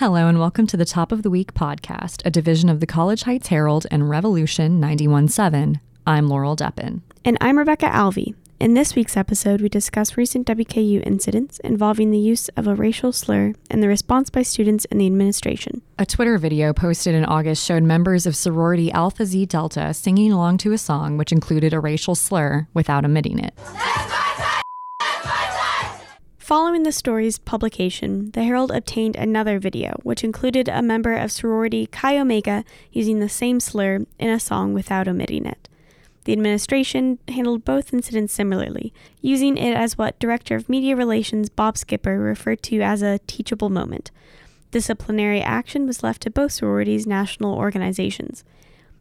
Hello, and welcome to the Top of the Week podcast, a division of the College Heights Herald and Revolution 91.7. I'm Laurel Deppen. And I'm Rebecca Alvey. In this week's episode, we discuss recent WKU incidents involving the use of a racial slur and the response by students and the administration. A Twitter video posted in August showed members of sorority Alpha Xi Delta singing along to a song which included a racial slur without omitting it. Following the story's publication, the Herald obtained another video, which included a member of sorority Chi Omega using the same slur in a song without omitting it. The administration handled both incidents similarly, using it as what Director of Media Relations Bob Skipper referred to as a teachable moment. Disciplinary action was left to both sororities' national organizations.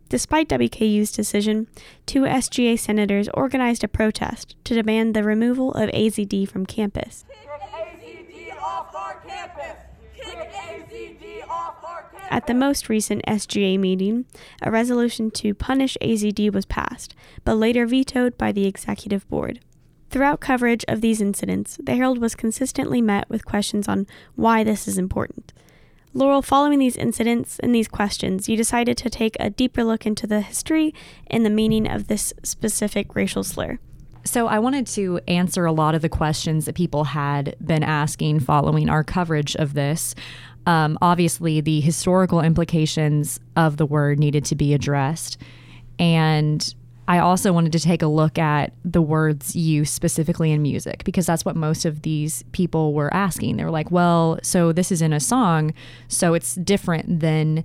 Despite WKU's decision, two SGA senators organized a protest to demand the removal of AZD from campus. At the most recent SGA meeting, a resolution to punish AZD was passed, but later vetoed by the executive board. Throughout coverage of these incidents, the Herald was consistently met with questions on why this is important. Laurel, following these incidents and these questions, you decided to take a deeper look into the history and the meaning of this specific racial slur. So, I wanted to answer a lot of the questions that people had been asking following our coverage of this. Um, obviously, the historical implications of the word needed to be addressed. And I also wanted to take a look at the word's used specifically in music because that's what most of these people were asking. They were like, well, so this is in a song, so it's different than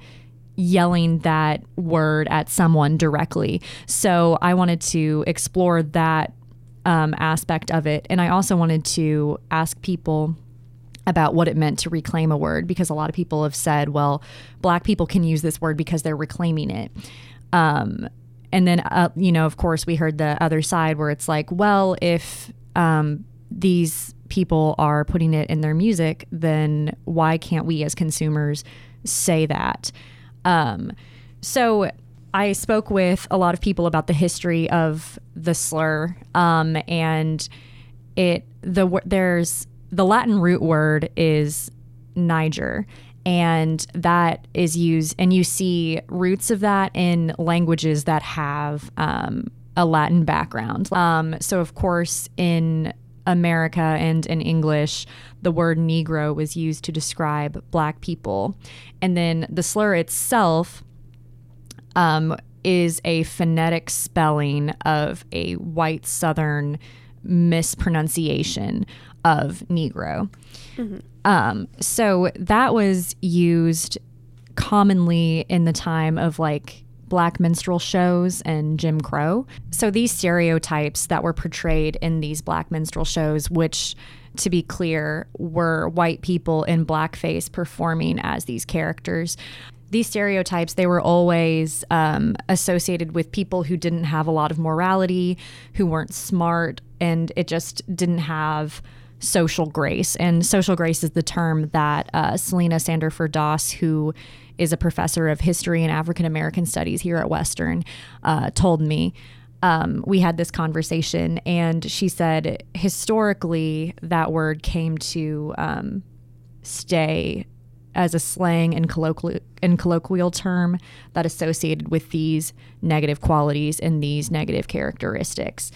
yelling that word at someone directly. So I wanted to explore that um, aspect of it. And I also wanted to ask people about what it meant to reclaim a word because a lot of people have said, well, black people can use this word because they're reclaiming it. Um, and then, uh, you know, of course, we heard the other side where it's like, well, if um, these people are putting it in their music, then why can't we as consumers say that? Um, so I spoke with a lot of people about the history of the slur, um, and it the there's the Latin root word is Niger. And that is used, and you see roots of that in languages that have um, a Latin background. Um, so, of course, in America and in English, the word Negro was used to describe black people. And then the slur itself um, is a phonetic spelling of a white Southern mispronunciation of Negro. Mm-hmm. Um, so that was used commonly in the time of like black minstrel shows and Jim Crow. So these stereotypes that were portrayed in these black minstrel shows, which to be clear, were white people in blackface performing as these characters these stereotypes they were always um, associated with people who didn't have a lot of morality who weren't smart and it just didn't have social grace and social grace is the term that uh, selena sanderfer doss who is a professor of history and african american studies here at western uh, told me um, we had this conversation and she said historically that word came to um, stay as a slang and colloquial, and colloquial term that associated with these negative qualities and these negative characteristics.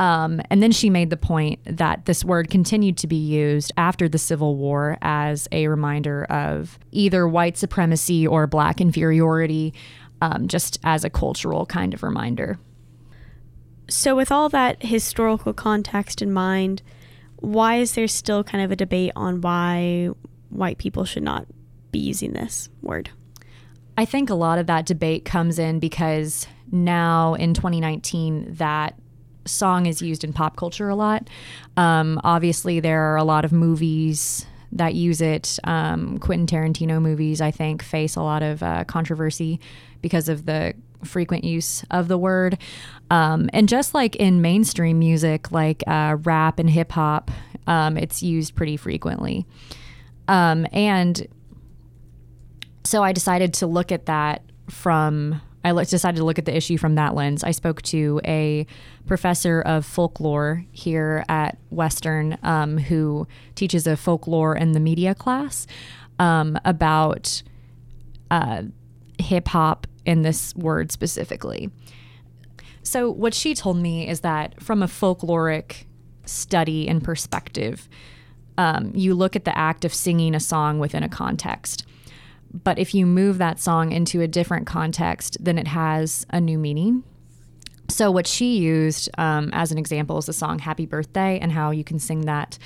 Um, and then she made the point that this word continued to be used after the Civil War as a reminder of either white supremacy or black inferiority, um, just as a cultural kind of reminder. So, with all that historical context in mind, why is there still kind of a debate on why white people should not be using this word? I think a lot of that debate comes in because now in 2019, that song is used in pop culture a lot. Um, obviously, there are a lot of movies that use it. Um, Quentin Tarantino movies, I think, face a lot of uh, controversy because of the frequent use of the word. Um, and just like in mainstream music, like uh, rap and hip hop, um, it's used pretty frequently. Um, and so I decided to look at that from I decided to look at the issue from that lens. I spoke to a professor of folklore here at Western um, who teaches a folklore and the media class. um, about uh, hip hop and this word specifically. So, what she told me is that from a folkloric study and perspective, um, you look at the act of singing a song within a context. But if you move that song into a different context, then it has a new meaning. So, what she used um, as an example is the song Happy Birthday and how you can sing that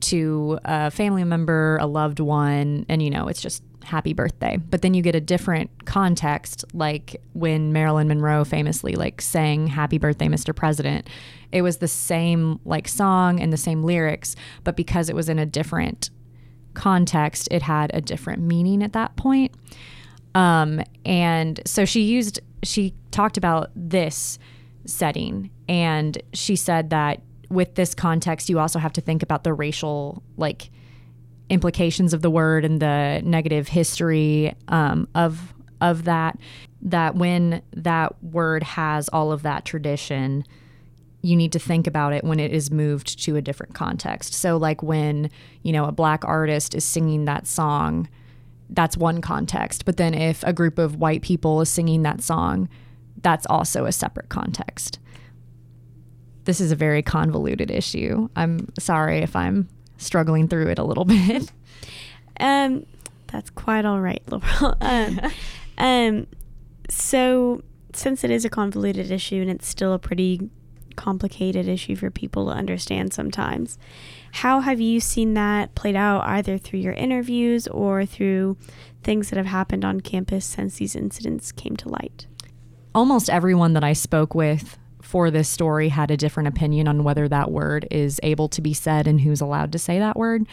to a family member, a loved one, and you know, it's just happy birthday. But then you get a different context, like when Marilyn Monroe famously like sang Happy Birthday, Mr. President. It was the same like song and the same lyrics, but because it was in a different context, it had a different meaning at that point. Um, and so she used, she talked about this setting and she said that with this context, you also have to think about the racial, like, implications of the word and the negative history um, of of that that when that word has all of that tradition you need to think about it when it is moved to a different context so like when you know a black artist is singing that song that's one context but then if a group of white people is singing that song that's also a separate context this is a very convoluted issue i'm sorry if i'm struggling through it a little bit. Um, that's quite all right, Laurel. Um, um, so since it is a convoluted issue and it's still a pretty complicated issue for people to understand sometimes, how have you seen that played out either through your interviews or through things that have happened on campus since these incidents came to light? Almost everyone that I spoke with for this story had a different opinion on whether that word is able to be said and who's allowed to say that word.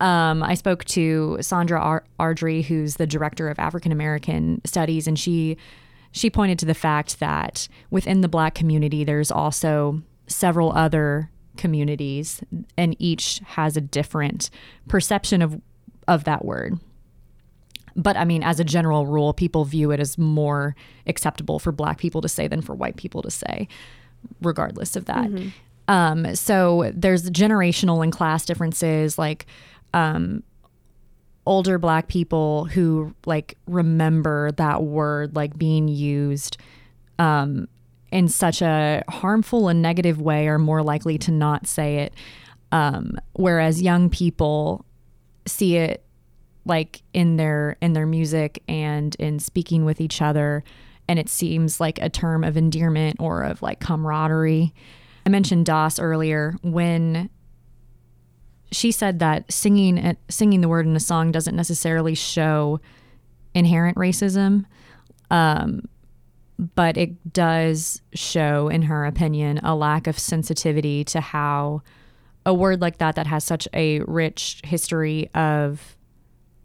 Um, I spoke to Saundra Ar- Ardrey, who's the director of African American Studies, and she she pointed to the fact that within the Black community, there's also several other communities, and each has a different perception of of that word. But I mean, as a general rule, people view it as more acceptable for black people to say than for white people to say, regardless of that. Mm-hmm. Um, so there's generational and class differences, like um, older black people who like remember that word like being used um, in such a harmful and negative way are more likely to not say it. Um, whereas young people see it like in their in their music and in speaking with each other and it seems like a term of endearment or of like camaraderie. I mentioned Doss earlier when she said that singing singing the word in a song doesn't necessarily show inherent racism, um, but it does show, in her opinion, a lack of sensitivity to how a word like that that has such a rich history of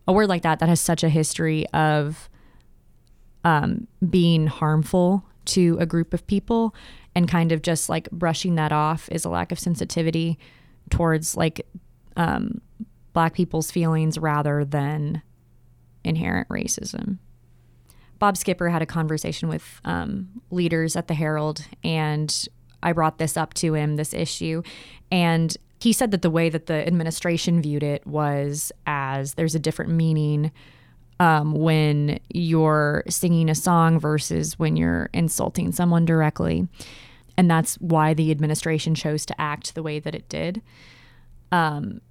a word like that that has such a history of um, being harmful to a group of people and kind of just like brushing that off is a lack of sensitivity towards like um, black people's feelings rather than inherent racism. Bob Skipper had a conversation with um, leaders at the Herald, and I brought this up to him, this issue. And he said that the way that the administration viewed it was as there's a different meaning um, when you're singing a song versus when you're insulting someone directly. And that's why the administration chose to act the way that it did. Um,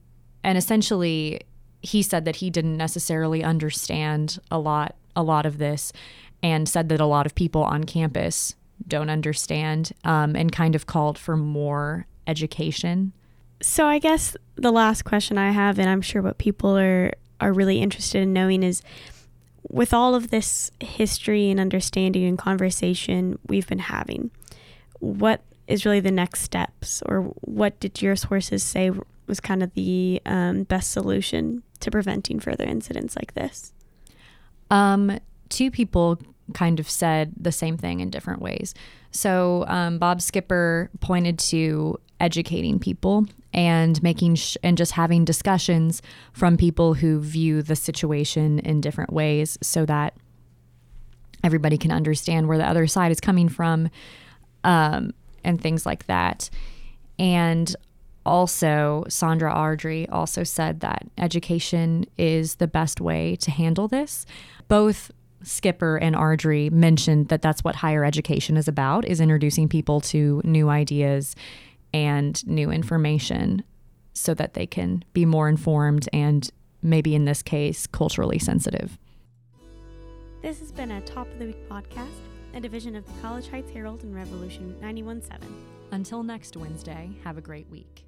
and essentially, he said that he didn't necessarily understand a lot a lot of this and said that a lot of people on campus don't understand um, and kind of called for more education. So I guess the last question I have, and I'm sure what people are are really interested in knowing is with all of this history and understanding and conversation we've been having, what is really the next steps, or what did your sources say was kind of the um, best solution to preventing further incidents like this? Um, two people kind of said the same thing in different ways. So um, Bob Skipper pointed to educating people and making sh- and just having discussions from people who view the situation in different ways so that everybody can understand where the other side is coming from um, and things like that. And also, Saundra Ardrey also said that education is the best way to handle this. Both Skipper and Ardrey mentioned that that's what higher education is about is introducing people to new ideas and new information so that they can be more informed and maybe in this case culturally sensitive. This has been a Top of the Week podcast, a division of the College Heights Herald and Revolution 917. Until next Wednesday, have a great week.